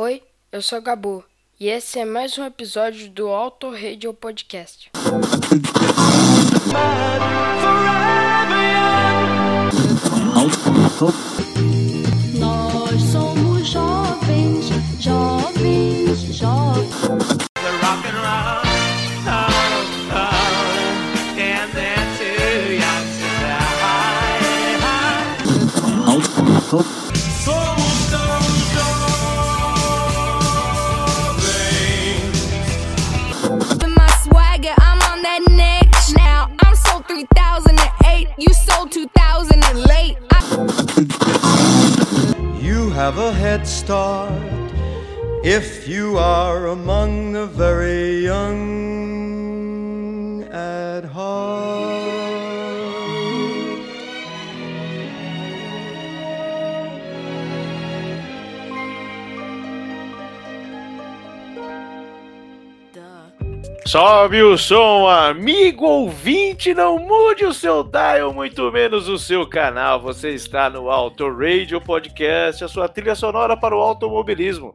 Oi, eu sou a Gabu e esse é mais um episódio do Auto Radio Podcast. Nós somos jovens, jovens, jovens. the rock and roll, oh, 2000 and late. I- You have a head start if you are among the very young at heart. Sobe o som, amigo ouvinte, não mude o seu dial, muito menos o seu canal. Você está no Auto Radio Podcast, a sua trilha sonora para o automobilismo.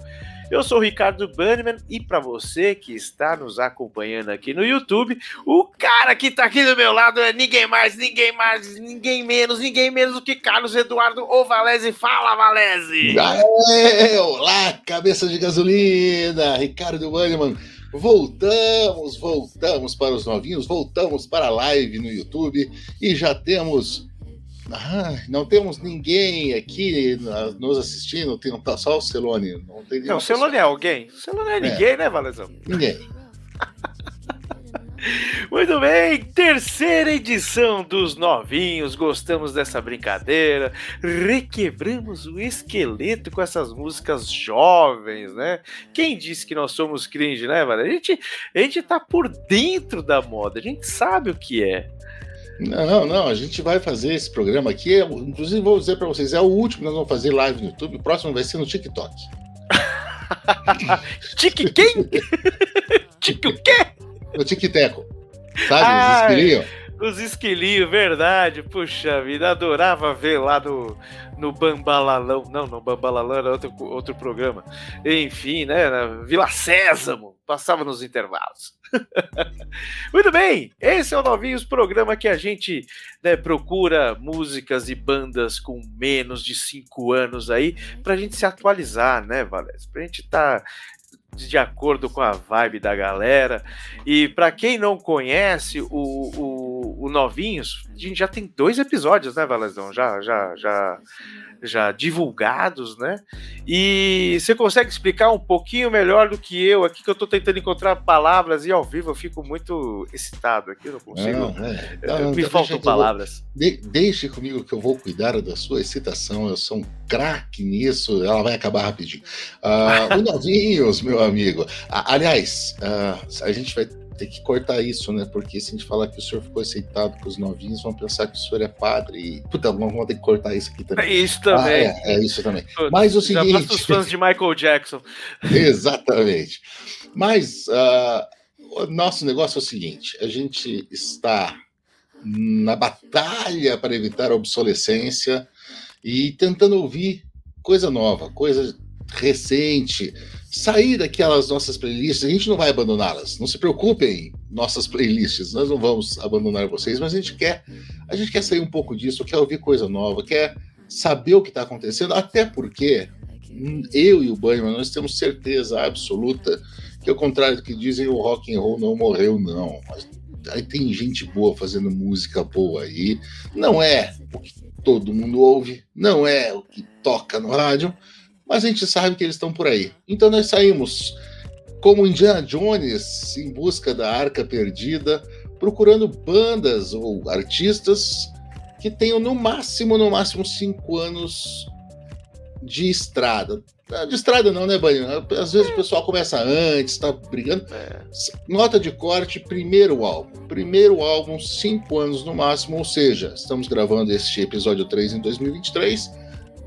Eu sou Ricardo Bannerman e para você que está nos acompanhando aqui no YouTube, o cara que está aqui do meu lado é ninguém mais, ninguém mais, ninguém menos, ninguém menos do que Carlos Eduardo Ovalese. Fala, Valese! Olá, cabeça de gasolina, Ricardo Bannerman. Voltamos, voltamos para os novinhos, voltamos para a live no YouTube e já temos. Ah, não temos ninguém aqui nos assistindo, tem tá só o Celone. Não, tem Não, o Celone é alguém? O Celone é ninguém, né, pessoa- Ninguém. Muito bem, terceira edição dos novinhos. Gostamos dessa brincadeira. Requebramos o esqueleto com essas músicas jovens, né? Quem disse que nós somos cringe, né, Valéria? A gente, a gente tá por dentro da moda, a gente sabe o que é. Não, não, a gente vai fazer esse programa aqui. é- Inclusive, vou dizer para vocês: é o último que nós vamos fazer live no YouTube. O próximo vai ser no TikTok. Tique quem? Tique o quê? No TikTok. Sabe? Ai. Os esquilinhos? Os esquilinhos, verdade. Puxa vida, adorava ver lá no, no Bambalalão. Não, no Bambalalão era outro, outro programa. Enfim, né? Na Vila Sésamo. Passava nos intervalos. Muito bem, esse é o Novinhos, programa que a gente né, procura músicas e bandas com menos de 5 anos aí, pra gente se atualizar, né, Valéz? Pra gente estar de acordo com a vibe da galera. E para quem não conhece o, o, o Novinhos, a gente já tem dois episódios, né, Valezão? Já, já, já, já divulgados, né? E você consegue explicar um pouquinho melhor do que eu aqui, que eu tô tentando encontrar palavras e ao vivo eu fico muito excitado aqui, eu não consigo. Não, é. Eu- Não, me faltam eu vou- palavras. De- deixe comigo que eu vou cuidar da sua excitação. Eu sou um craque nisso. Ela vai acabar rapidinho. Ah, o Novinhos, meu amigo. Aliás, ah, a gente vai ter que cortar isso, né? Porque se a gente falar que o senhor ficou excitado com os novinhos, vão pensar que o senhor é padre. E, puta, vamos ter que cortar isso aqui também. Isso Ah, também. é, é isso também. Mas o Já seguinte. basta os fãs de Michael Jackson. Exatamente. Mas ah, o nosso negócio é o seguinte: a gente está na batalha para evitar a obsolescência e tentando ouvir coisa nova, coisa recente, sair daquelas nossas playlists. A gente não vai abandoná-las. Não se preocupem, nossas playlists. Nós não vamos abandonar vocês, mas a gente quer, a gente quer sair um pouco disso, quer ouvir coisa nova, quer saber o que está acontecendo, até porque eu e o Bannerman, nós temos certeza absoluta que, ao contrário do que dizem, o rock and roll não morreu, não. Aí tem gente boa fazendo música boa aí. Não é o que todo mundo ouve, não é o que toca no rádio, mas a gente sabe que eles estão por aí. Então nós saímos como Indiana Jones em busca da arca perdida, procurando bandas ou artistas que tenham no máximo, no máximo cinco anos de estrada. Ah, De estrada não, né, Banho? Às vezes o pessoal começa antes, tá brigando. É. Nota de corte, primeiro álbum. Primeiro álbum, cinco anos no máximo, ou seja, estamos gravando este episódio 3 em 2023.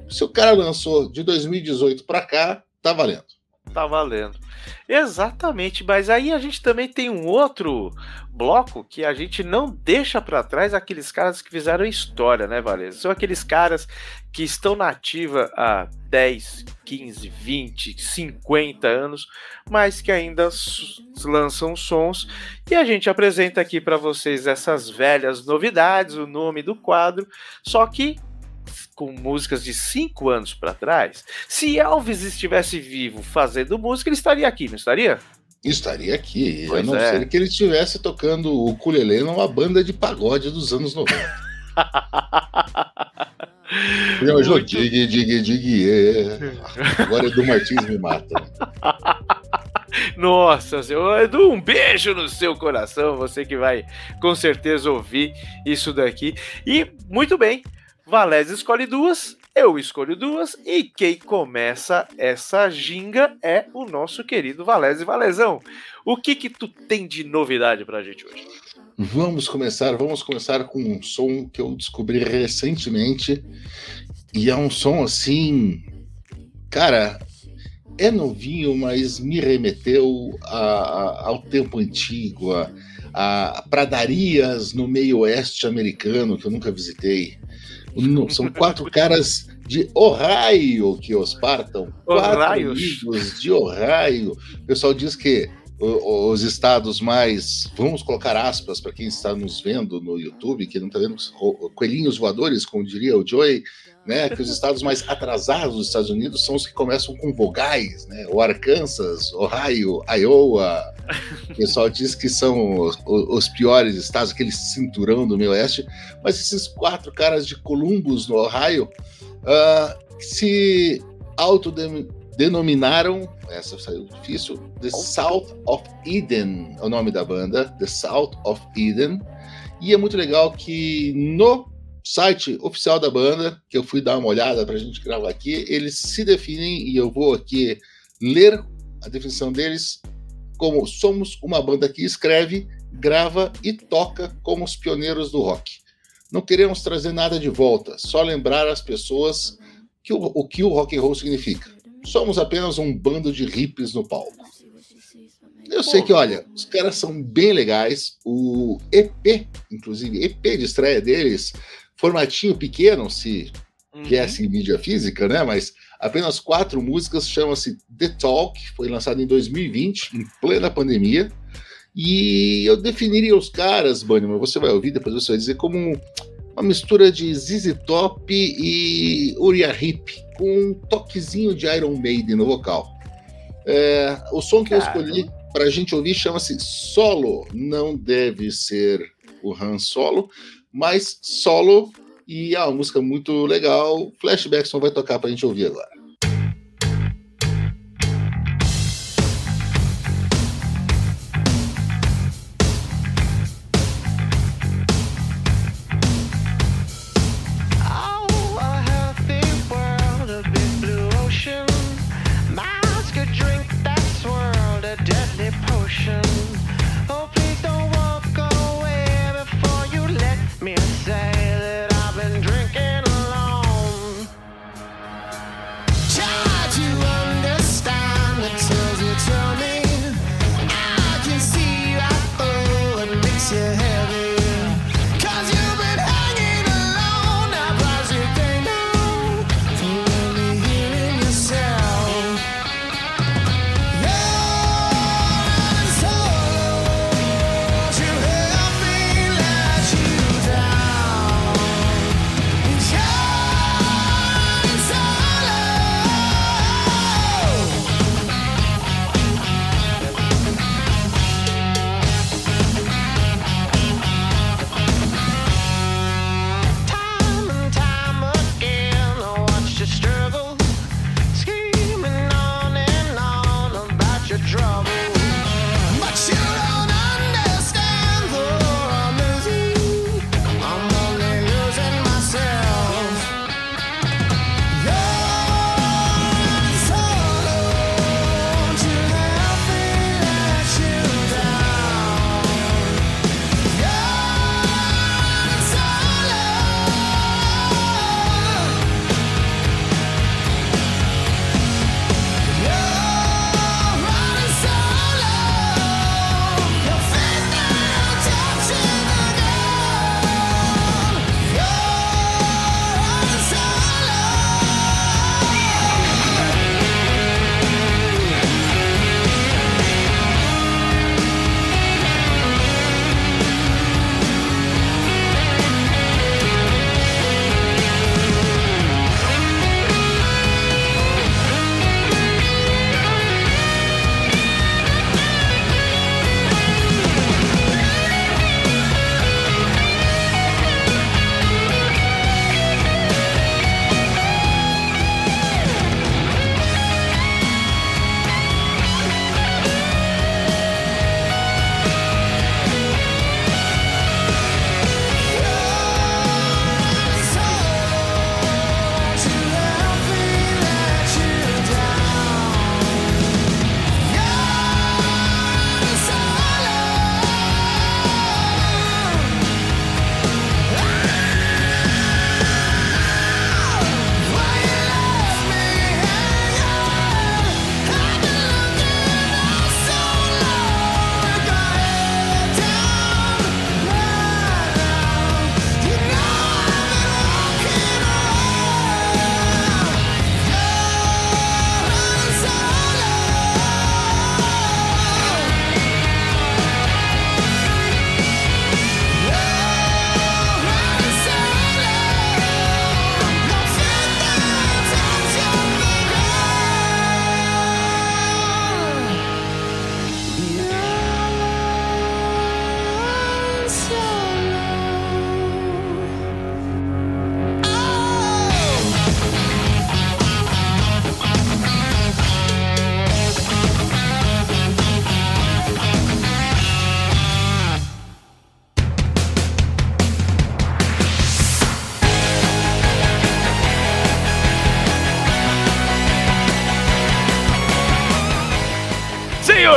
Se o cara lançou de 2018 para cá, tá valendo. Tá valendo. Exatamente, mas aí a gente também tem um outro bloco que a gente não deixa para trás aqueles caras que fizeram história, né, Valesa? São aqueles caras que estão na ativa há 10, 15, 20, 50 anos, mas que ainda lançam sons. E a gente apresenta aqui para vocês essas velhas novidades, o nome do quadro, só que com músicas de 5 anos para trás. Se Elvis estivesse vivo fazendo música, ele estaria aqui, não estaria? Estaria aqui, a Pois não é. ser que ele estivesse tocando o ukulele numa banda de pagode dos anos 90. Já imaginou? Muito- Dig, dig, dig, é. Agora Edu Martins me mata. Nossa senhora, Edu, um beijo no seu coração, você que vai com certeza ouvir isso daqui. E muito bem, Valézio escolhe duas, eu escolho duas, e quem começa essa ginga é o nosso querido Valézio. Valezão, o que que tu tem de novidade pra gente hoje? Vamos começar, vamos começar com um som que eu descobri recentemente. E é um som assim. Cara, é novinho, mas me remeteu a- a- ao tempo antigo, a, a pradarias no meio oeste americano que eu nunca visitei. São quatro caras de Ohio que os partam. Quatro Ohio. amigos de Ohio. O pessoal diz que os estados mais, vamos colocar aspas para quem está nos vendo no YouTube, que não está vendo coelhinhos voadores, como diria o Joey, né? Que os estados mais atrasados dos Estados Unidos são os que começam com vogais, né? O Arkansas, Ohio, Iowa. O pessoal diz que são os, os piores estados, aquele cinturão do meio oeste. Mas esses quatro caras de Columbus, no Ohio, ah, se autodenominaram, essa saiu difícil, The South of Eden, é o nome da banda, The South of Eden. E é muito legal que no site oficial da banda, que eu fui dar uma olhada para a gente gravar aqui, eles se definem, e eu vou aqui ler a definição deles, como somos uma banda que escreve, grava e toca como os pioneiros do rock. Não queremos trazer nada de volta, só lembrar as pessoas que o, o que o rock and roll significa. Somos apenas um bando de hippies no palco. Eu sei que, olha, os caras são bem legais. O EP, inclusive, EP de estreia deles, formatinho pequeno, se viesse em mídia física, né? Mas apenas quatro músicas, chama-se The Talk, foi lançado em 2020, em plena pandemia. E eu definiria os caras, Bunnyman, você vai ouvir, depois você vai dizer, como um- uma mistura de ZZ Top e Uriah Heep, com um toquezinho de Iron Maiden no vocal. É, o som que eu Cara. escolhi para a gente ouvir chama-se Solo. Não deve ser o Han Solo, mas Solo e é uma música muito legal. Flashbackson vai tocar pra gente ouvir agora.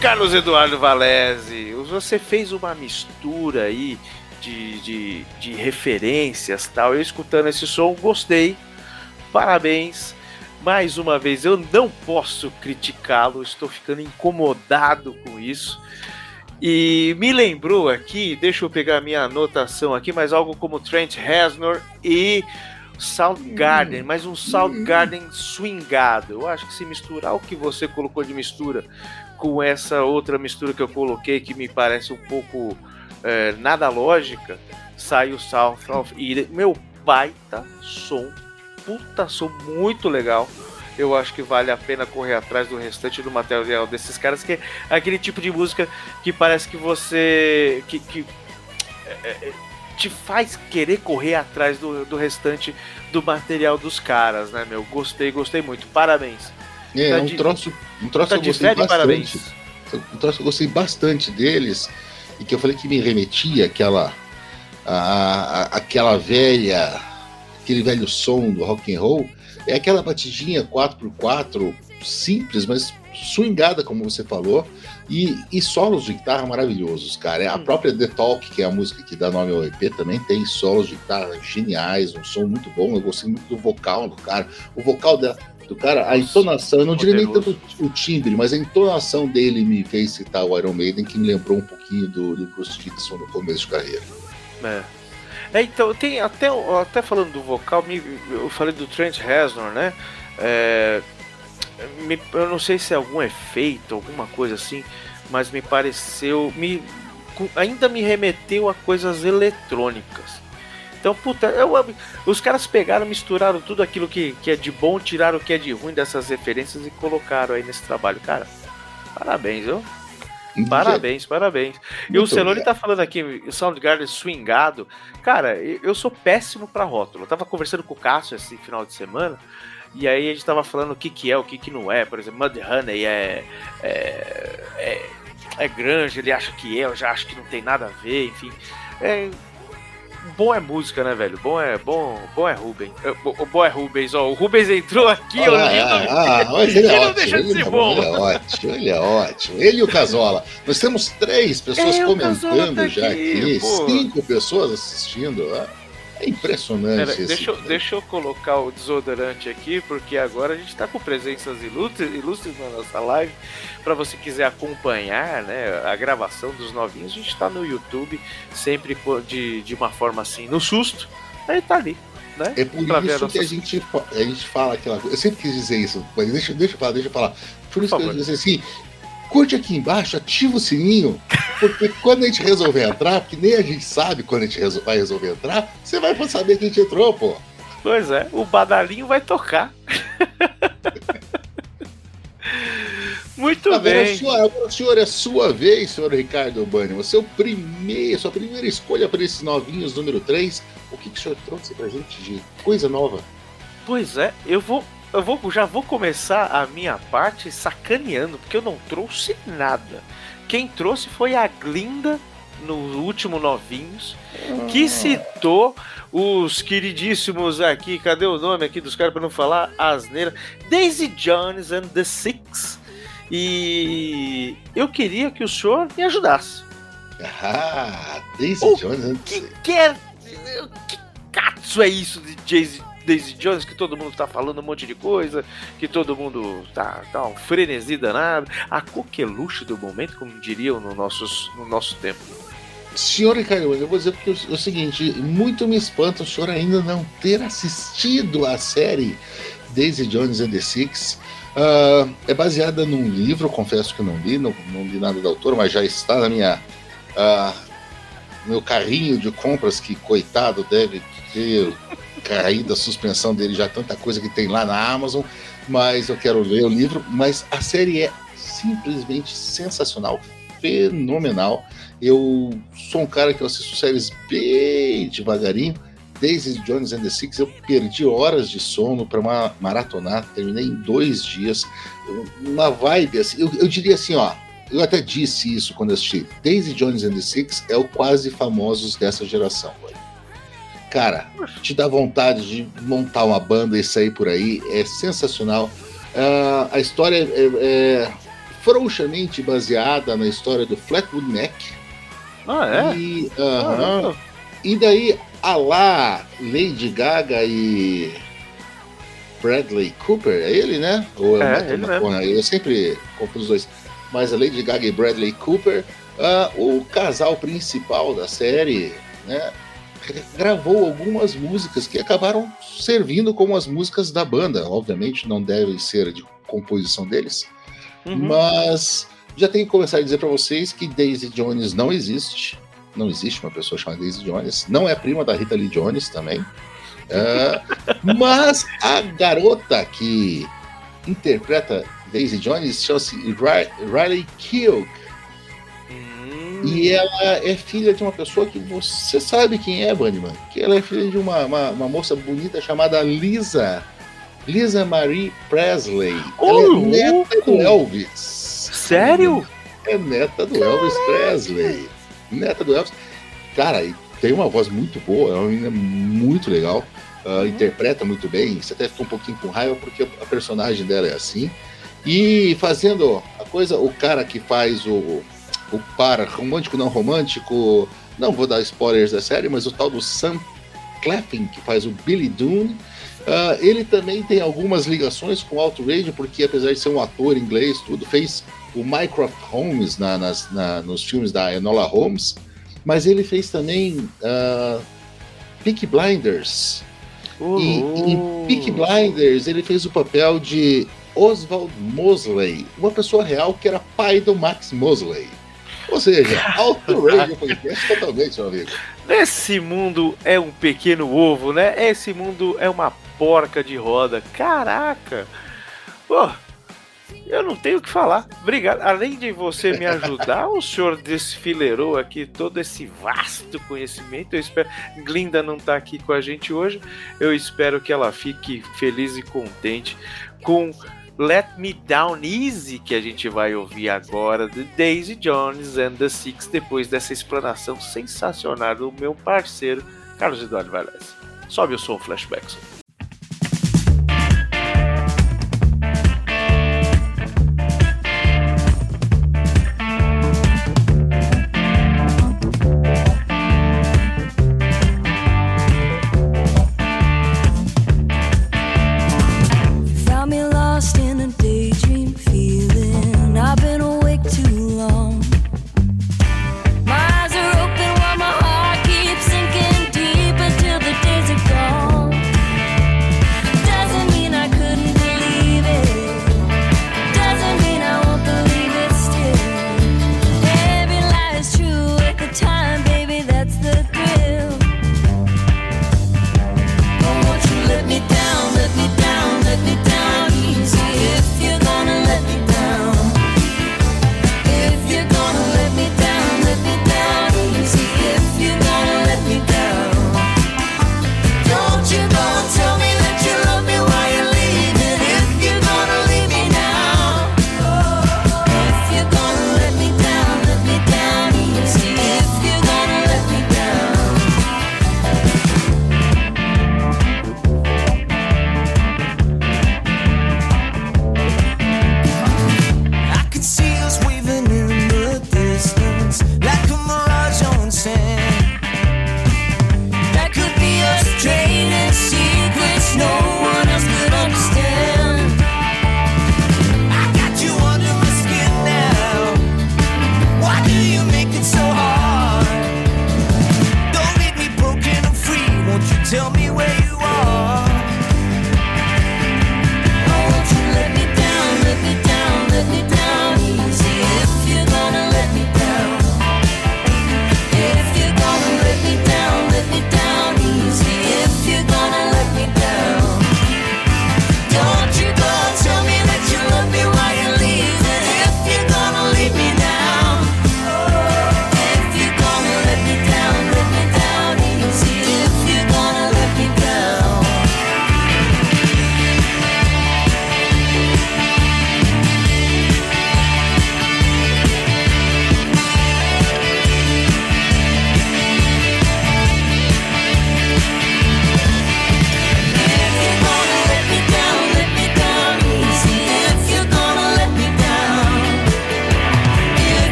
Carlos Eduardo Valese, você fez uma mistura aí de, de, de referências tal. Eu escutando esse som, gostei. Parabéns. Mais uma vez, eu não posso criticá-lo, estou ficando incomodado com isso. E me lembrou aqui, deixa eu pegar minha anotação aqui, mas algo como Trent Reznor e Soundgarden, mas um Soundgarden swingado. Eu acho que se misturar o que você colocou de mistura com essa outra mistura que eu coloquei, que me parece um pouco é, nada lógica, sai o South of Eden. Meu baita som, puta som muito legal. Eu acho que vale a pena correr atrás do restante do material desses caras, que é aquele tipo de música que parece que você. que, que é, é, te faz querer correr atrás do, do restante do material dos caras, né, meu? Gostei, gostei muito. Parabéns. É, Tá um de- troço, um troço Tá eu gostei bastante. parabéns. Um troço que eu gostei bastante deles e que eu falei que me remetia àquela, a, a- aquela velha, aquele velho som do rock and roll, é aquela batidinha 4x4 simples, mas swingada, como você falou, e, e solos de guitarra maravilhosos, cara. É A Hum. própria The Talk, que é a música que dá nome ao EP, também tem solos de guitarra geniais, um som muito bom. Eu gostei muito do vocal do cara. O vocal da, do cara, a entonação, eu não diria nem tanto o timbre, mas a entonação dele me fez citar o Iron Maiden, que me lembrou um pouquinho do, do Bruce Dickinson no começo de carreira. É. É, então, tem até, até falando do vocal, me- eu falei do Trent Reznor, né? É, me- eu não sei se é algum efeito, alguma coisa assim, mas me pareceu. Me, ainda me remeteu a coisas eletrônicas. Então, puta, eu, amo- os caras pegaram, misturaram tudo aquilo que, que é de bom, tiraram o que é de ruim dessas referências e colocaram aí nesse trabalho. Cara, parabéns, viu? Parabéns, parabéns. E o Muito Celone tá falando aqui, o Soundgarden swingado. Cara, eu sou péssimo pra rótulo. Eu tava conversando com o Cássio esse final de semana. E aí a gente tava falando o que que é, o que que não é. Por exemplo, Mudhoney é, é, é, é grande, ele acha que é, eu já acho que não tem nada a ver, enfim. É, bom é música, né, velho? Bom é, bom, bom é Rubens. É, bo- Bom é Rubens, ó. O Rubens entrou aqui, eu Ah, li o ah, ah, mas ele é Ele não ótimo. deixa de Ele, ser é bom. ele é ótimo, ele é ótimo. Ele e o Casola. Nós temos três pessoas É, o comentando tá já aqui, cinco pessoas assistindo. É é impressionante Pera, deixa, eu, deixa eu colocar o desodorante aqui, porque agora a gente tá com presenças ilustres, ilustres na nossa live. Pra você quiser acompanhar né, a gravação dos novinhos, a gente tá no YouTube, sempre de, de uma forma assim, no susto. Aí tá ali, né? É por Pra isso que a gente, a gente fala aquela coisa. Eu sempre quis dizer isso, mas deixa, deixa eu falar, deixa eu falar. Por isso Por que eu favor. disse assim: curte aqui embaixo, ativa o sininho, porque quando a gente resolver entrar, porque nem a gente sabe quando a gente resol- vai resolver entrar, você vai saber que a gente entrou, pô. Pois é, o badalinho vai tocar. Muito Agora, bem. senhor, agora, senhor, é sua vez, senhor Ricardo Bani. Você é o primeiro, sua primeira escolha para esses novinhos número 3. O que, que o senhor trouxe pra gente de coisa nova? Pois é, eu vou. Eu vou, já vou começar a minha parte sacaneando, porque eu não trouxe nada. Quem trouxe foi a Glinda no último Novinhos, que citou os queridíssimos aqui, cadê o nome aqui dos caras para não falar asneira? Daisy Jones and the Six. E eu queria que o senhor me ajudasse. Ah, Daisy O Jones. né? Que quer. Que cato é isso de Daisy, Daisy Jones? Que todo mundo tá falando um monte de coisa, que todo mundo tá, tá um frenesi danado. A coqueluche do momento, como diriam no, nossos, no nosso tempo. Senhor Ricardo, eu vou dizer porque é o seguinte, muito me espanta o senhor ainda não ter assistido a série Daisy Jones and the Six. Ah, é baseada num livro, confesso que não li, não, não li nada do autor, mas já está na minha ah, meu carrinho de compras que coitado deve ter caído a suspensão dele já tanta coisa que tem lá na Amazon, mas eu quero ler o livro, mas a série é simplesmente sensacional, fenomenal. Eu sou um cara que assisto séries bem devagarinho. Daisy Jones and the Six, eu perdi horas de sono para maratonar, terminei em dois dias. Uma vibe assim, eu, eu diria assim, ó. Eu até disse isso quando assisti. Daisy Jones and the Six é o quase famosos dessa geração. Cara, te dá vontade de montar uma banda e sair por aí, é sensacional. Ah, a história é, é frouxamente baseada na história do Flatwood Mac. Ah, é? E, Ah, aham. e daí, a lá, Lady Gaga e Bradley Cooper, é ele, né? Ou É, Matthew ele McConaughey? Eu sempre confundo os dois. Mas a Lady Gaga e Bradley Cooper, ah, o casal principal da série, né? Gravou algumas músicas que acabaram servindo como as músicas da banda. Obviamente não devem ser de composição deles, Uhum. mas já tenho que começar a dizer para vocês que Daisy Jones não existe. Não existe uma pessoa chamada Daisy Jones. Não é prima da Rita Lee Jones também. É, mas a garota que interpreta Daisy Jones chama-se Ri- Riley Keough. E ela é filha de uma pessoa que você sabe quem é, Bunnyman. Que ela é filha de uma, uma, uma moça bonita chamada Lisa. Lisa Marie Presley. Ô, ela é neta do Elvis. Sério? É neta do Elvis Presley. Neta do Elvis. Cara, e tem uma voz muito boa, é uma menina muito legal. ah, Interpreta muito bem. Você até ficou um pouquinho com raiva porque a personagem dela é assim. E fazendo a coisa, o cara que faz o, o par romântico, não romântico. Não vou dar spoilers da série, mas o tal do Sam Claflin, que faz o Billy Dune. ah, ele também tem algumas ligações com o Outrage, porque apesar de ser um ator inglês, tudo, fez o Mycroft Holmes na- nas- na- nos filmes da Enola Holmes, mas ele fez também uh, Peaky Blinders. Ô, E, em. Peaky Blinders ele fez o papel de Oswald Mosley, uma pessoa real que era pai do Max Mosley. Ou seja, Outrage podcast totalmente, meu amigo. Esse mundo é um pequeno ovo, né? Esse mundo é uma porca de roda. Caraca! Pô, eu não tenho o que falar. Obrigado. Além de você me ajudar, o senhor desfileirou aqui todo esse vasto conhecimento. Eu espero. Glinda não tá aqui com a gente hoje. Eu espero que ela fique feliz e contente com Let Me Down Easy, que a gente vai ouvir agora, de Daisy Jones and the Six, depois dessa explanação sensacional do meu parceiro, Carlos Eduardo Valés. Sobe o som, flashbacks. sé.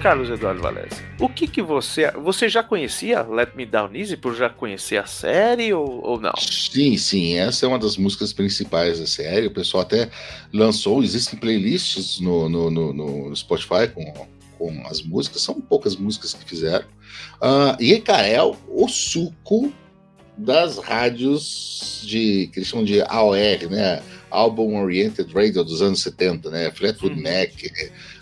Carlos Eduardo Valese, o que que você. Você já conhecia Let Me Down Easy por já conhecer a série ou, ou não? Sim, sim, essa é uma das músicas principais da série. O pessoal até lançou, existem playlists no, no, no, no Spotify com, com as músicas, são poucas músicas que fizeram. Uh, e cara, é o, o suco das rádios de que eles chamam de AOR, né? Album Oriented Radio dos anos 70, né? Fleetwood Uhum. Mac,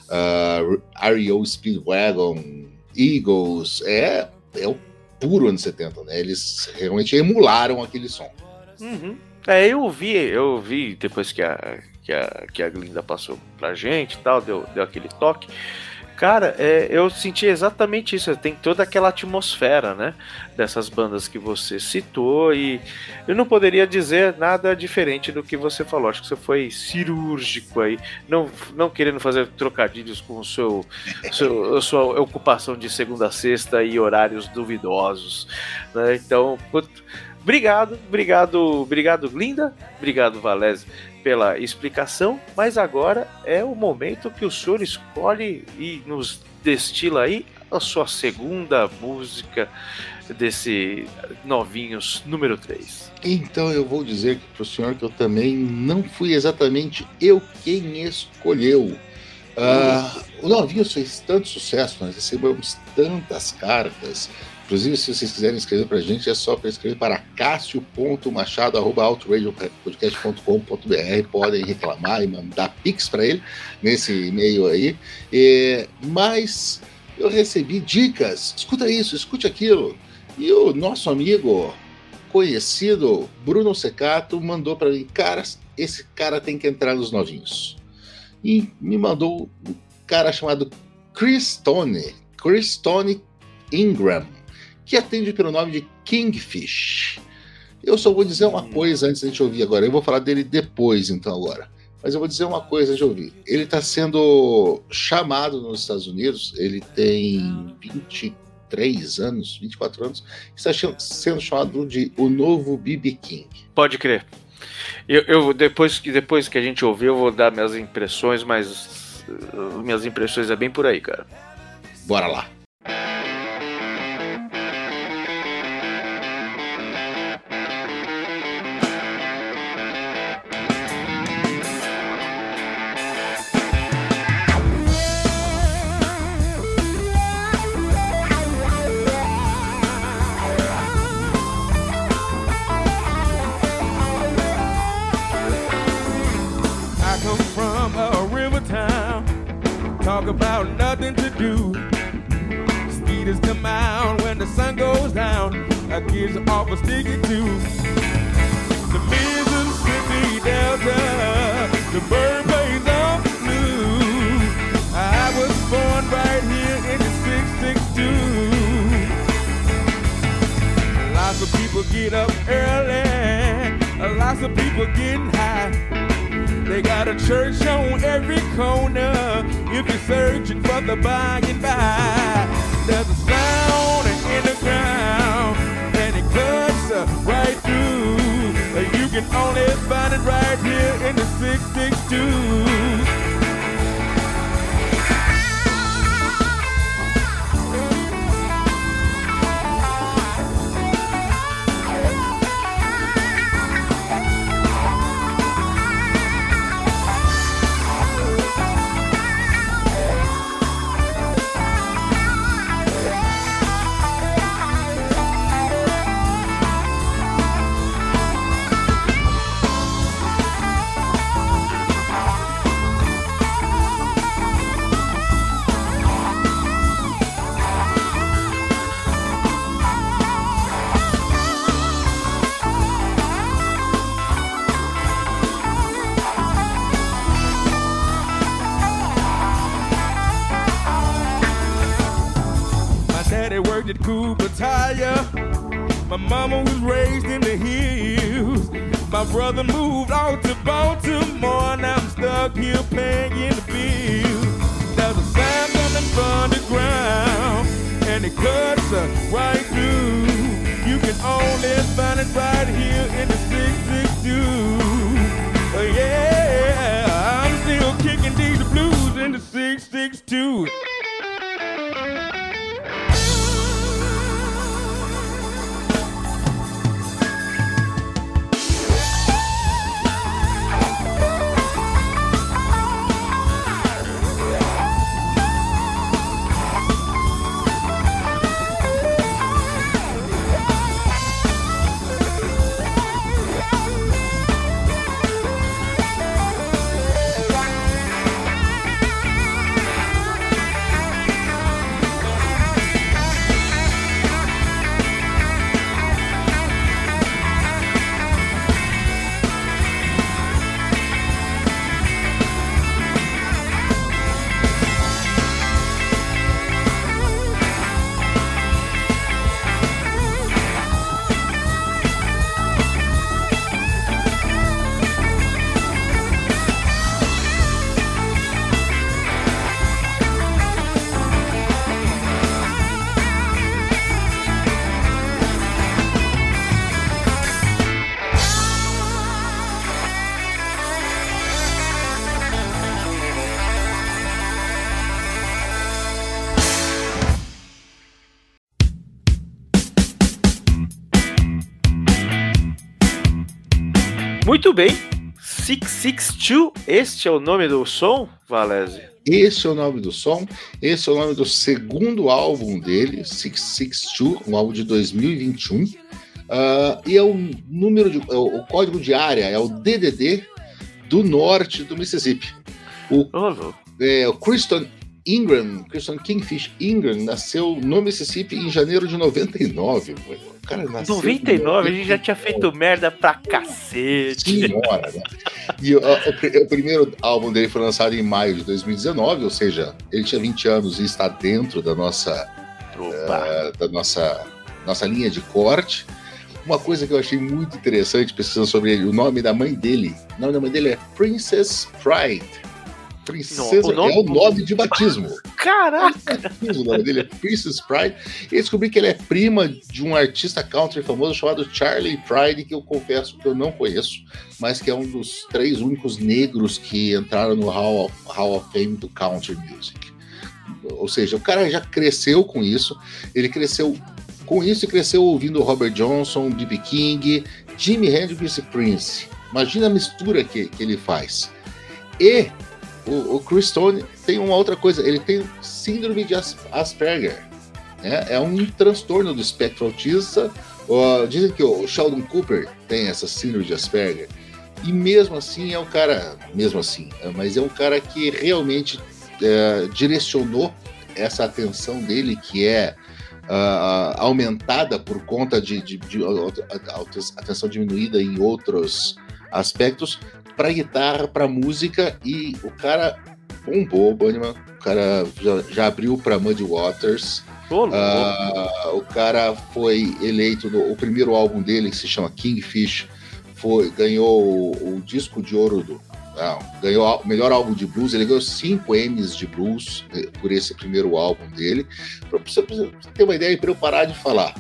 uh, REO Speedwagon, Eagles, é, é o puro anos 70, né? Eles realmente emularam aquele som. Uhum. É, eu vi, eu vi depois que a, que a, que a Glinda passou pra gente e tal, deu, deu aquele toque. Cara, é, eu senti exatamente isso. Tem toda aquela atmosfera, né? Dessas bandas que você citou. E eu não poderia dizer nada diferente do que você falou. Acho que você foi cirúrgico aí. Não, não querendo fazer trocadilhos com o seu, seu- a sua ocupação de segunda a sexta e horários duvidosos. né? Então, obrigado, obrigado, obrigado, Glinda. Obrigado, Valese pela explicação, mas agora é o momento que o senhor escolhe e nos destila aí a sua segunda música desse Novinhos número 3. Então eu vou dizer para o senhor que eu também não fui exatamente eu quem escolheu. Ah, o Novinhos fez tanto sucesso, nós recebemos tantas cartas. Inclusive, se vocês quiserem escrever para a gente, é só para escrever para cássio.machado.outradiopodcast.com.br. Podem reclamar e mandar pix para ele nesse e-mail aí. É, mas eu recebi dicas. Escuta isso, escute aquilo. E o nosso amigo conhecido, Bruno Secato, mandou para mim, cara, esse cara tem que entrar nos novinhos. E me mandou um cara chamado Chris Tone, Chris Tone Ingram, que atende pelo nome de Kingfish. Eu só vou dizer uma coisa antes da gente ouvir agora. Eu vou falar dele depois, então, agora. Mas eu vou dizer uma coisa antes de ouvir. Ele está sendo chamado nos Estados Unidos, ele tem 23 anos, 24 anos, está sendo chamado de o novo BB King. Pode crer. Eu, eu- depois, que, depois que a gente ouvir, eu vou dar minhas impressões, mas uh, minhas impressões é bem por aí, cara. Bora lá. The Mississippi Delta, the birthplace of the blues. I was born right here in the 662. Lots of people get up early. Lots of people getting high. They got a church on every corner. If you're searching for the by and by, there's a sound in the ground, cuts right through. You can only find it right here in the 662. My mama was raised in the hills. My brother moved out to Baltimore, and I'm stuck here paying the bills. There's a sound coming from the ground, and it cuts right through. You can only find it right here in the 662. Oh, yeah, I'm still kicking these blues in the 662. Bem. 662, este é o nome do som, Valese? Esse é o nome do som, esse é o nome do segundo álbum dele, 662, um álbum de 2021. Ah, e é o número de. é o, código de área é o DDD do norte do Mississippi. O louco. é, o Christian Ingram, Christian Kingfish Ingram, nasceu no Mississippi em janeiro de 99. O cara nasceu em 99, a gente já tinha feito merda pra cacete. Senhora, né? E o, pri- o primeiro álbum dele foi lançado em maio de 2019, ou seja, ele tinha 20 anos e está dentro da nossa, eh, da nossa, nossa linha de corte. Uma coisa que eu achei muito interessante pesquisando sobre ele, o nome da mãe dele. O nome da mãe dele é Princess Pride. Princesa Não, o é o nome de batismo. Caraca! O nome dele é Princess Pride. E descobri que ele é prima de um artista country famoso chamado Charlie Pride, que eu confesso que eu não conheço, mas que é um dos três únicos negros que entraram no Hall of, Hall of Fame do Country Music. Ou seja, o cara já cresceu com isso, ele cresceu com isso e cresceu ouvindo Robert Johnson, B.B. King, Jimi Hendrix e Prince. Imagina a mistura que, que ele faz. E o, o Chris Stone tem uma outra coisa, ele tem síndrome de As- Asperger. né? É um transtorno do espectro autista. Dizem que o Sheldon Cooper tem essa síndrome de Asperger. E mesmo assim é um cara, mesmo assim, mas é um cara que realmente é, direcionou essa atenção dele, que é ah, aumentada por conta de, de- de a- atenção diminuída em outros aspectos, para guitarra, para música, e o cara bombou, o Bunnyman. O cara já, já abriu para Muddy Waters. Louco. Ah, o cara foi eleito no o primeiro álbum dele, que se chama Kingfish, foi, ganhou o, o disco de ouro do. não, ganhou o melhor álbum de blues, ele ganhou cinco Emmys de blues eh, por esse primeiro álbum dele. Para você, ter uma ideia, para eu parar de falar,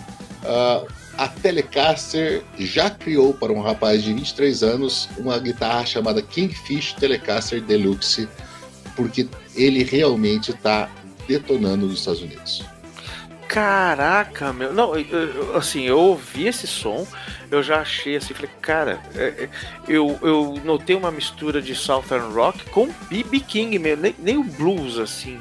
ah, a Telecaster já criou para um rapaz de 23 anos uma guitarra chamada Kingfish Telecaster Deluxe, porque ele realmente está detonando nos Estados Unidos. Caraca, meu. Não, eu- assim, eu ouvi esse som, eu já achei assim, falei, cara, é, é, eu, eu notei uma mistura de Southern Rock com BB King, mesmo, nem, nem o blues, assim.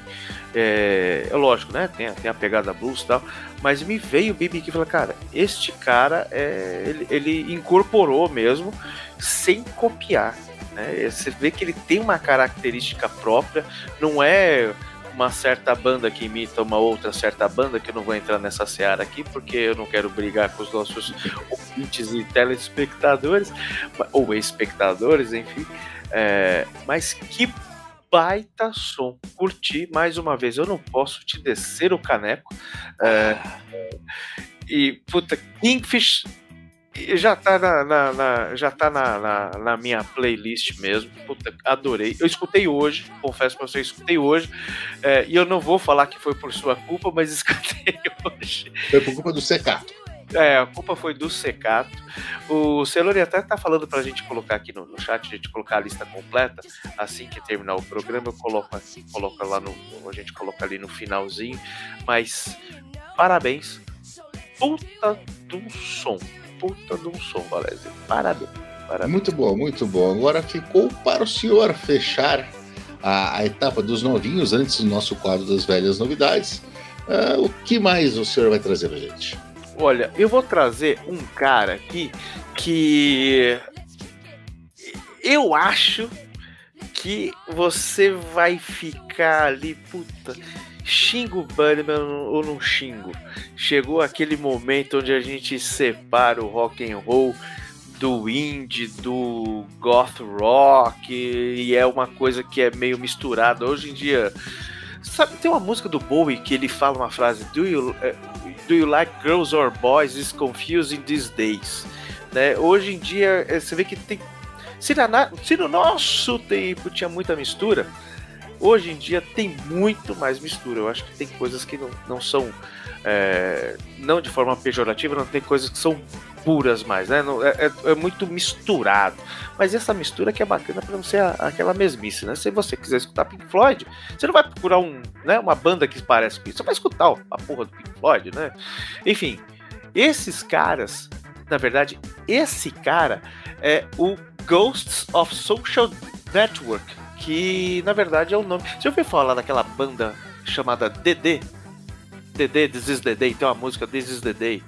É, é lógico, né? Tem, tem a pegada blues e tal, mas me veio o BB King e falei, cara, este cara, é, ele, ele incorporou mesmo, sem copiar. Né? Você vê que ele tem uma característica própria, não é uma certa banda que imita uma outra certa banda, que eu não vou entrar nessa seara aqui, porque eu não quero brigar com os nossos ouvintes e telespectadores, ou espectadores, enfim. É, mas que baita som. Curti mais uma vez. Eu não posso te descer o caneco. É, e, puta, Kingfish já tá na, na- na- já tá na, na, na minha playlist mesmo. Puta, adorei. Eu escutei hoje, confesso pra você, eu escutei hoje. é, e eu não vou falar que foi por sua culpa, mas escutei hoje. Foi por culpa do Secato. É, a culpa foi do Secato. O Celori até tá falando pra gente colocar aqui no, no chat, a gente colocar a lista completa. Assim que terminar o programa, eu coloco coloca lá no. A gente coloca ali no finalzinho. Mas parabéns. Puta do som. Puta do som, Valézio. Parabéns. Parabéns. Muito bom, muito bom. Agora ficou para o senhor fechar a, a etapa dos novinhos antes do nosso quadro das velhas novidades. Ah, o que mais o senhor vai trazer pra gente? Olha, eu vou trazer um cara aqui que eu acho que você vai ficar ali, puta, xingo o Bunnyman ou não xingo. Chegou aquele momento onde a gente separa o rock and roll do indie, do goth rock, e é uma coisa que é meio misturada. Hoje em dia, sabe, tem uma música do Bowie que ele fala uma frase: Do you, eh, do you like girls or boys? Is confusing these days. Né? Hoje em dia, eh, você vê que tem. Se, na- se no nosso tempo tinha muita mistura, hoje em dia tem muito mais mistura. Eu acho que tem coisas que não, não são. eh, não de forma pejorativa, não tem coisas que são puras mais, né? Não- é, é- é muito misturado. Mas essa mistura que é bacana pra não ser a- aquela mesmice, né? Se você quiser escutar Pink Floyd, você não vai procurar um, né, uma banda que parece isso, você vai escutar o- a porra do Pink Floyd, né? Enfim, esses caras, na verdade, esse cara é o Ghosts of Social Network, que na verdade é o nome. Você ouviu falar daquela banda chamada DD? DD, This is the Day, tem uma música This is the Day.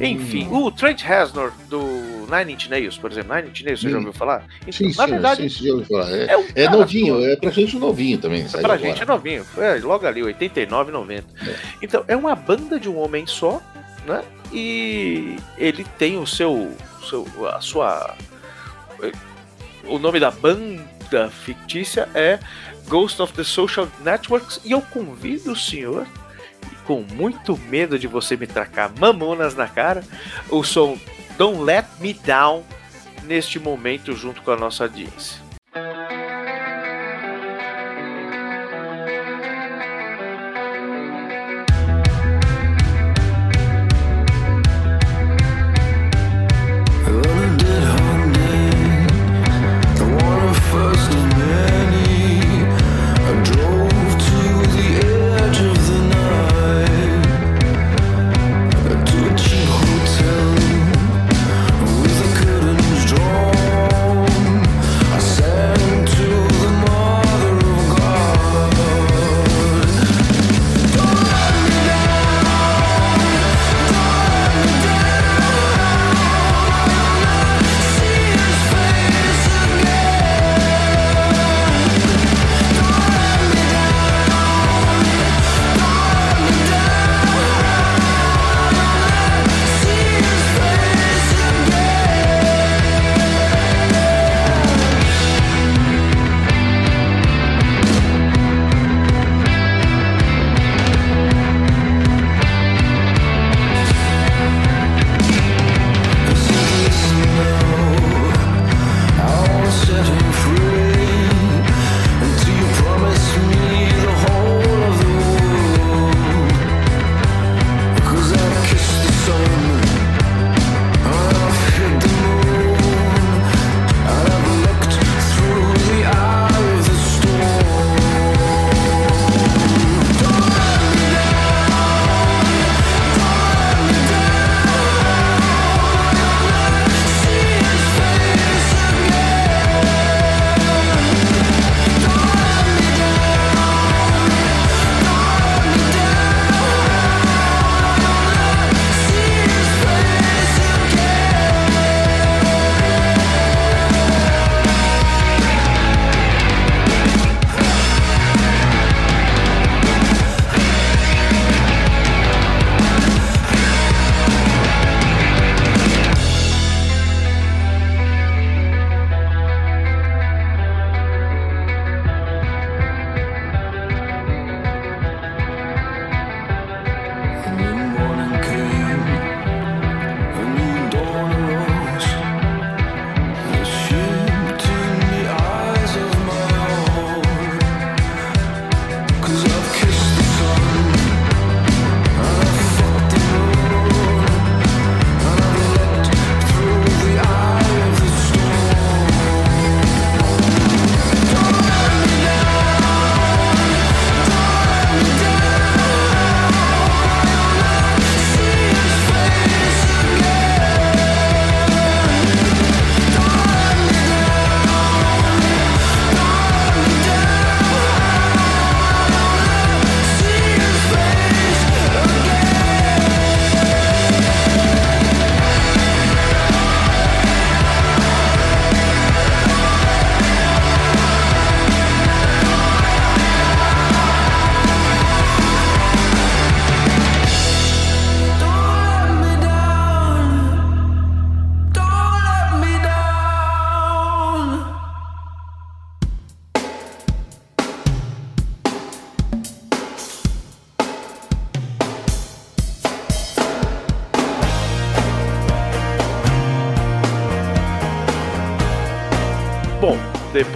Enfim, o Trent Reznor do Nine Inch Nails, por exemplo, Nine Inch Nails, você já Hum. ouviu falar? Então, Sim, na sim, verdade, sim, já ouvi falar. É, é um é novinho, é pra gente novinho também. É pra agora. gente é novinho, é logo ali, 89, 90. Então, é uma banda de um homem só, né? E ele tem o seu. seu a sua. O nome da banda fictícia é Ghost of the Social Networks. E eu convido o senhor, com muito medo de você me tracar mamonas na cara, o som Don't Let Me Down neste momento junto com a nossa audiência.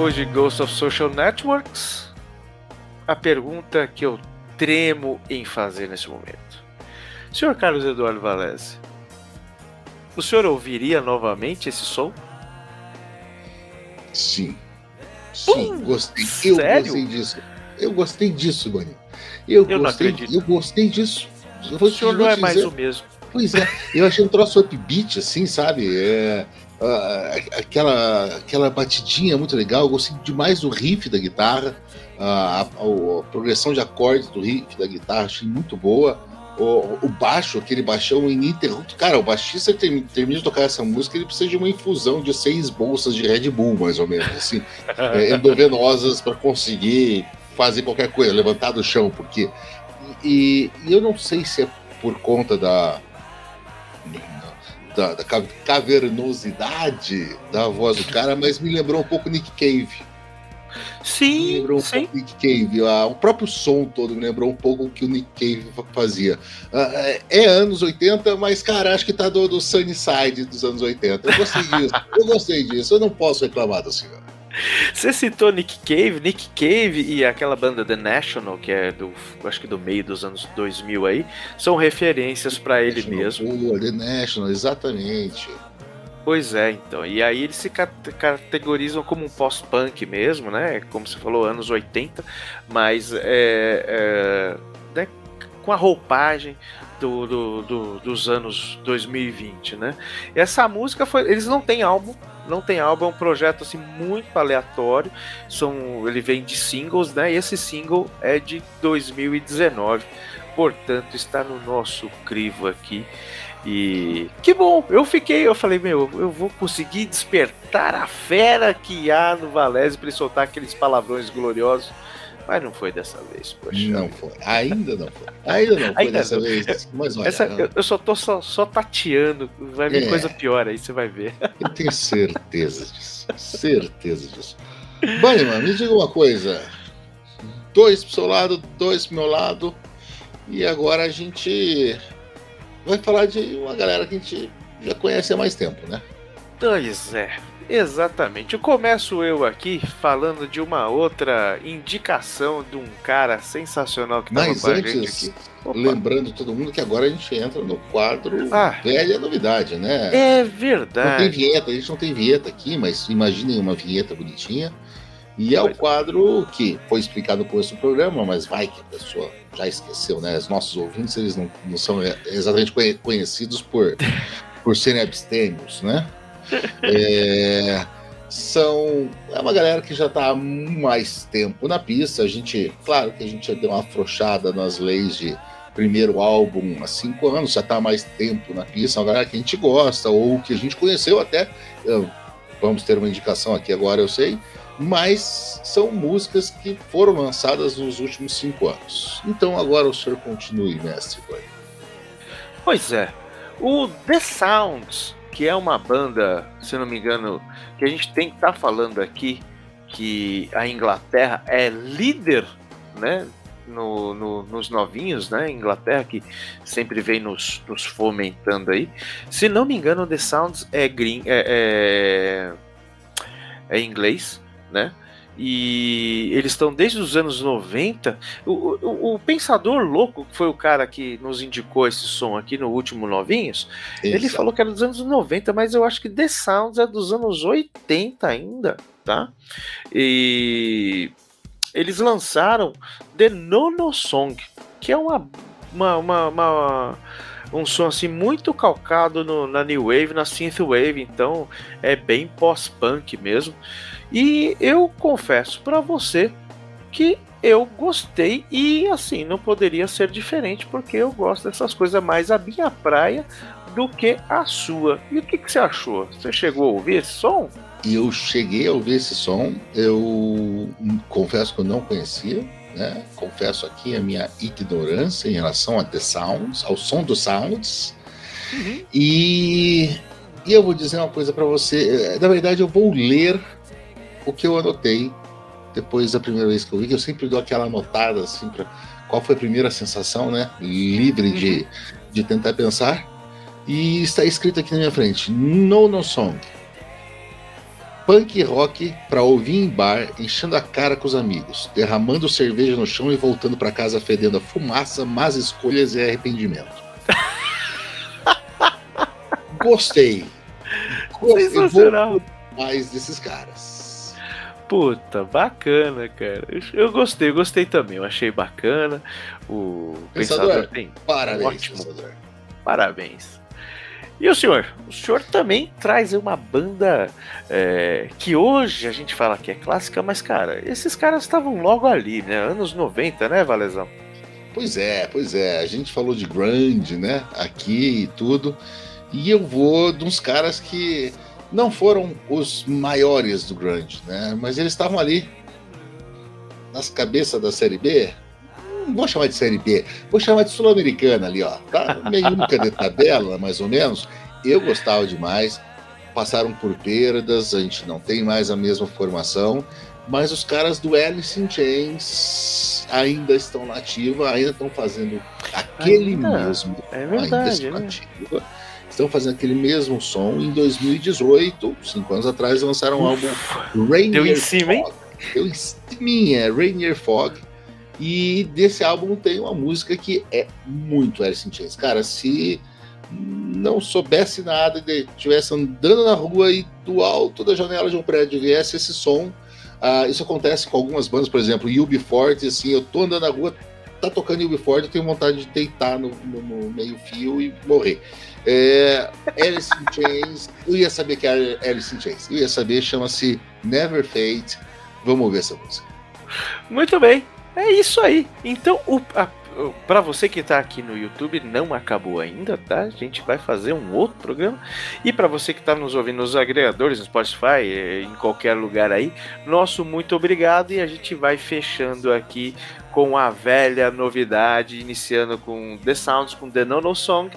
Depois de Ghost of Social Networks, a pergunta que eu tremo em fazer nesse momento. Senhor Carlos Eduardo Valese, o senhor ouviria novamente esse som? Sim. Sim, Pum, gostei. Eu sério? gostei disso. Eu gostei disso, Boninho. Eu, Eu não gostei, acredito. eu gostei disso. Eu O senhor não é te mais dizer- o mesmo. Pois é, eu achei um troço upbeat, assim, sabe? É, ah, aquela, aquela batidinha muito legal. Eu gostei demais do riff da guitarra, ah, a, a- progressão de acordes do riff da guitarra, achei muito boa. O, o baixo, aquele baixão ininterrupto. Cara, o baixista termi- termina de tocar essa música, ele precisa de uma infusão de seis bolsas de Red Bull, mais ou menos, assim, é, endovenosas para conseguir fazer qualquer coisa, levantar do chão, porque. E, e eu não sei se é por conta da. Da, da ca- cavernosidade da voz do cara, mas me lembrou um pouco Nick Cave. Me Sim, lembrou um sim. pouco Nick Cave. Ah, o próprio som todo me lembrou um pouco o que o Nick Cave fa- fazia. Ah, é, é anos 80, mas, cara, acho que tá do, do Sunnyside dos anos 80. Eu gostei disso. eu gostei disso. Eu não posso reclamar da senhora. Você citou Nick Cave, Nick Cave e aquela banda The National, que é do, acho que do meio dos anos 2000 aí, são referências pra ele mesmo. Board, The National, exatamente. Pois é, então. E aí eles se cate- categorizam como um pós-punk mesmo, né? Como você falou, anos 80, mas é, é, né, com a roupagem do, do- do- dos anos 2020, né? E essa música foi. Eles não têm álbum. Não tem álbum, é um projeto assim muito aleatório. São, ele vem de singles, né? E esse single é de 2019. Portanto, está no nosso crivo aqui. E que bom, eu fiquei, eu falei, meu, eu vou conseguir despertar a fera que há no Valese para ele soltar aqueles palavrões gloriosos. Mas não foi dessa vez, poxa. Não foi. Ainda não foi. Ainda não foi Ainda dessa não. vez. Mas olha, Essa, eu, eu só tô só, só tateando, vai vir É. coisa pior aí, você vai ver. eu tenho certeza disso. Certeza disso. Bunnyman, me diga uma coisa. Dois pro seu lado, dois pro meu lado. E agora a gente vai falar de uma galera que a gente já conhece há mais tempo, né? Pois é, exatamente. Eu começo eu aqui falando de uma outra indicação de um cara sensacional que tava Mas com a gente antes, aqui. Opa. lembrando todo mundo que agora a gente entra no quadro Ah. velha novidade, né? É Não tem verdade. vinheta, a gente não tem vinheta aqui, mas imaginem uma vinheta bonitinha. E é o quadro que foi explicado no começo do programa, mas vai que a pessoa já esqueceu, né? Os nossos ouvintes, eles não, não são exatamente conhe- conhecidos por, por serem abstêmios, né? É, são é uma galera que já está há mais tempo na pista. A gente, claro que a gente já deu uma afrouxada nas leis de primeiro álbum há cinco anos, já está há mais tempo na pista. É uma galera que a gente gosta ou que a gente conheceu até. vamos ter uma indicação aqui agora, eu sei. Mas são músicas que foram lançadas nos últimos cinco anos. Então agora o senhor continue, mestre. Pois é. O The Sounds, que é uma banda, se não me engano, que a gente tem que estar falando aqui, que a Inglaterra é líder, né? no- no- nos novinhos, né? Inglaterra que sempre vem nos, nos fomentando aí. Se não me engano, The Sounds é green, é, é, é inglês, né? E eles estão desde os anos 90. O, o, o Pensador Louco, que foi o cara que nos indicou esse som aqui no último Novinhos, ele Exato. falou que era dos anos 90, mas eu acho que The Sounds é dos anos 80 ainda, tá? E eles lançaram The Nono Song, que é uma, uma, uma, uma- um som assim muito calcado no- na New Wave, na Synth Wave, então é bem pós-punk mesmo. E eu confesso pra você que eu gostei e assim não poderia ser diferente porque eu gosto dessas coisas mais a minha praia do que a sua. E o que, que você achou? Você chegou a ouvir esse som? Eu cheguei a ouvir esse som, eu confesso que eu não conhecia, né? Confesso aqui a minha ignorância em relação a The Sounds, ao som dos Sounds. E, e eu vou dizer uma coisa para você. Na verdade, eu vou ler o que eu anotei depois da primeira vez que eu vi, que eu sempre dou aquela anotada assim para qual foi a primeira sensação, né? Livre de, de tentar pensar. E está escrito aqui na minha frente: No No Song. Punk rock pra ouvir em bar, enchendo a cara com os amigos, derramando cerveja no chão e voltando pra casa fedendo a fumaça, más escolhas e arrependimento. Gostei. Sensacional. mais desses caras. Puta, bacana, cara. Eu, eu gostei, eu gostei também. Eu achei bacana. O Pensador, Pensador tem Parabéns, Ótimo. pensador. Parabéns. E o senhor? O senhor também traz uma banda é, que hoje a gente fala que é clássica, mas, cara, esses caras estavam logo ali, né? Anos 90, né, Valezão? Pois é, pois é. A gente falou de grande, né? Aqui e tudo. E eu vou de uns caras que não foram os maiores do grande, né? Mas eles estavam ali nas cabeças da série B. Não vou chamar de série B, vou chamar de sul-americana ali, ó. Tá meio de tabela, mais ou menos. Eu gostava demais. Passaram por perdas, a gente não tem mais a mesma formação, mas os caras do Alice in Chains ainda estão na ativa, ainda estão fazendo aquele Ainda? mesmo. É ainda verdade, estão né? na ativa, estão fazendo aquele mesmo som. Em 2018, cinco anos atrás, lançaram o álbum Rainier Deu em cima, hein? Fog. Deu em cima, é Rainier Fog. E desse álbum tem uma música que é muito Alice in Chains. Cara, se não soubesse nada e estivesse andando na rua e do alto da janela de um prédio viesse esse som, ah, isso acontece com algumas bandas, por exemplo, UB40, assim, eu tô andando na rua, tá tocando UB40, eu tenho vontade de deitar no, no- no meio fio e morrer. É, Alice in Chains, eu ia saber que era Alice in Chains, eu ia saber, chama-se Never Fade. Vamos ouvir essa música. Muito bem, é isso aí. Então, o, a, o- pra você que tá aqui no YouTube, não acabou ainda, tá? A gente vai fazer um outro programa. E pra você que tá nos ouvindo nos agregadores, no Spotify, eh, em qualquer lugar aí, nosso muito obrigado. E a gente vai fechando aqui com a velha novidade, iniciando com The Sounds, com The No No Song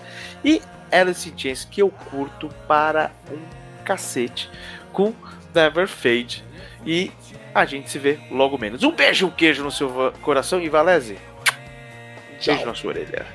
e Alice in Chains que eu curto para um cacete com Never Fade. E a gente se vê logo menos. Um beijo, um queijo no seu coração e Valese. Beijo na sua orelha.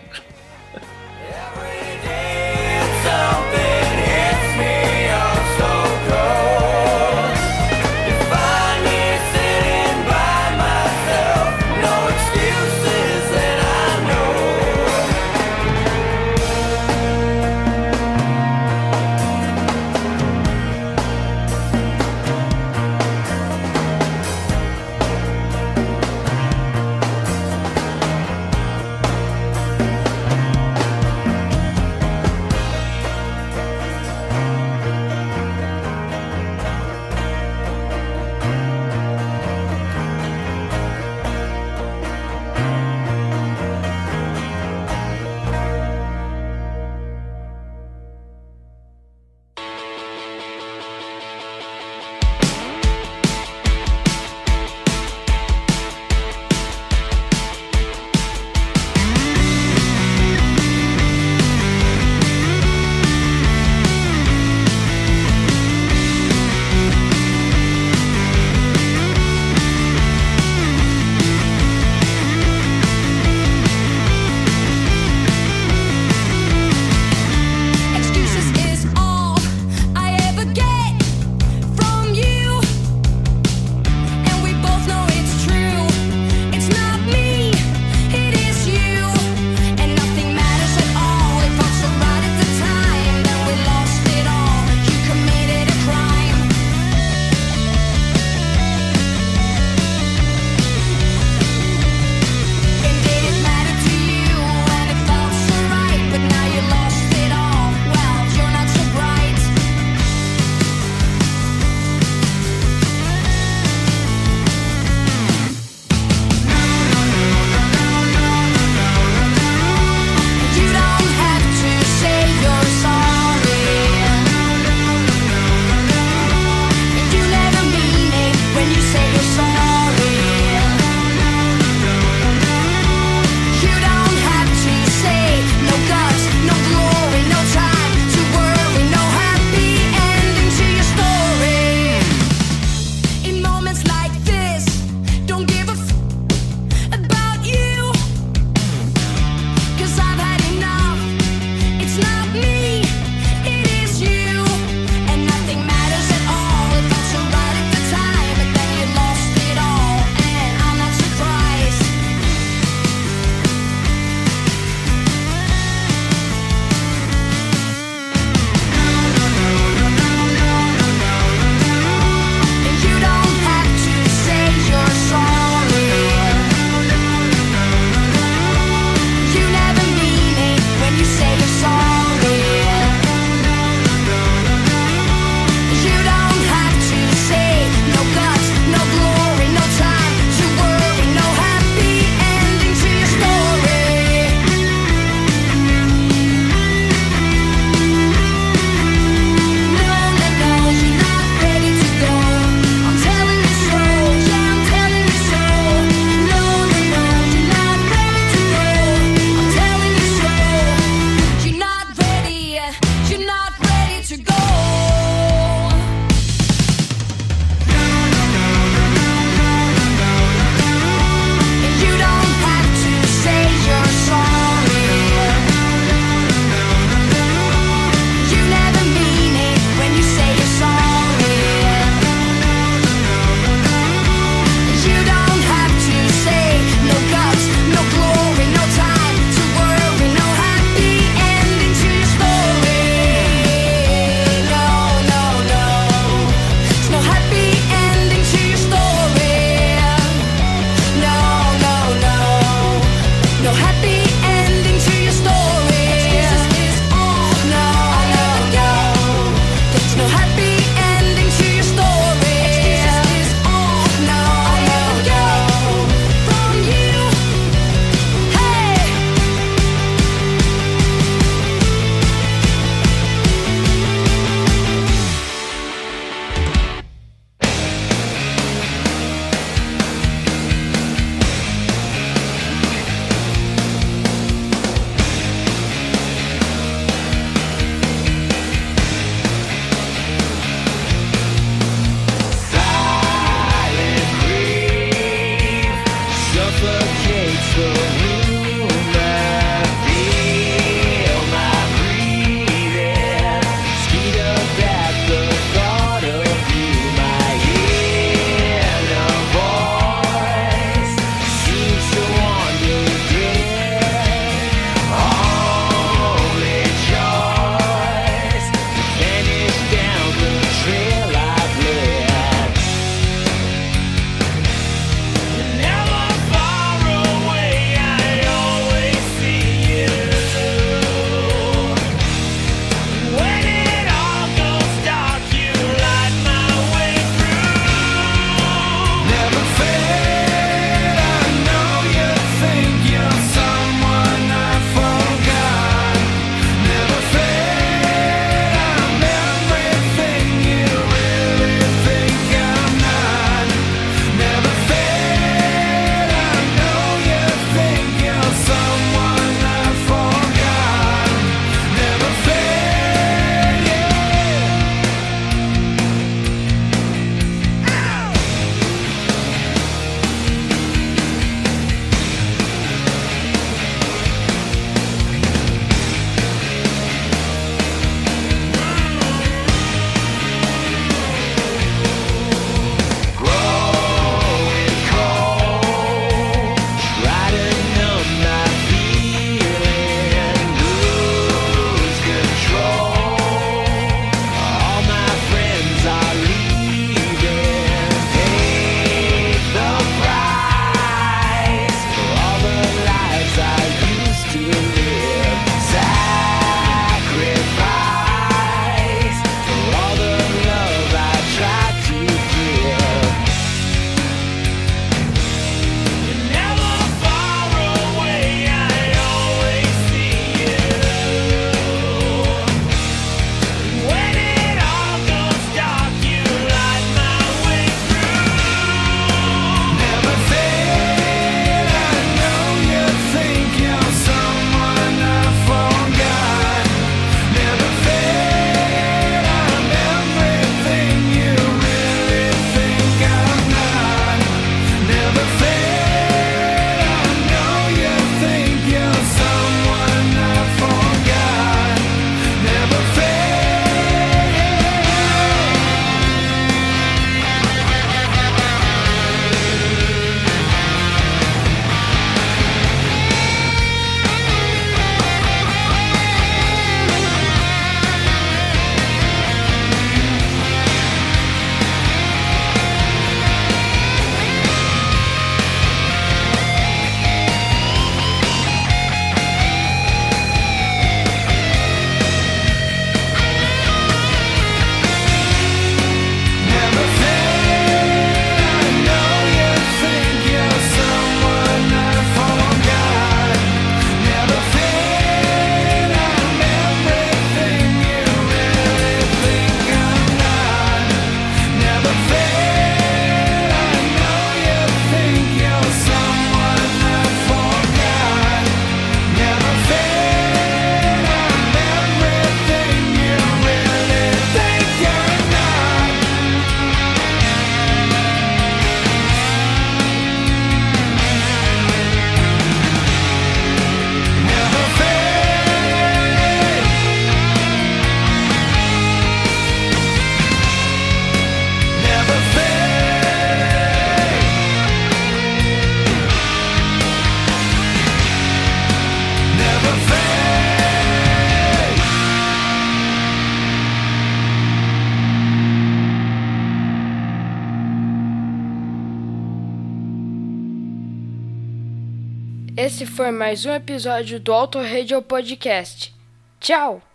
Mais um episódio do Auto Radio Podcast. Tchau!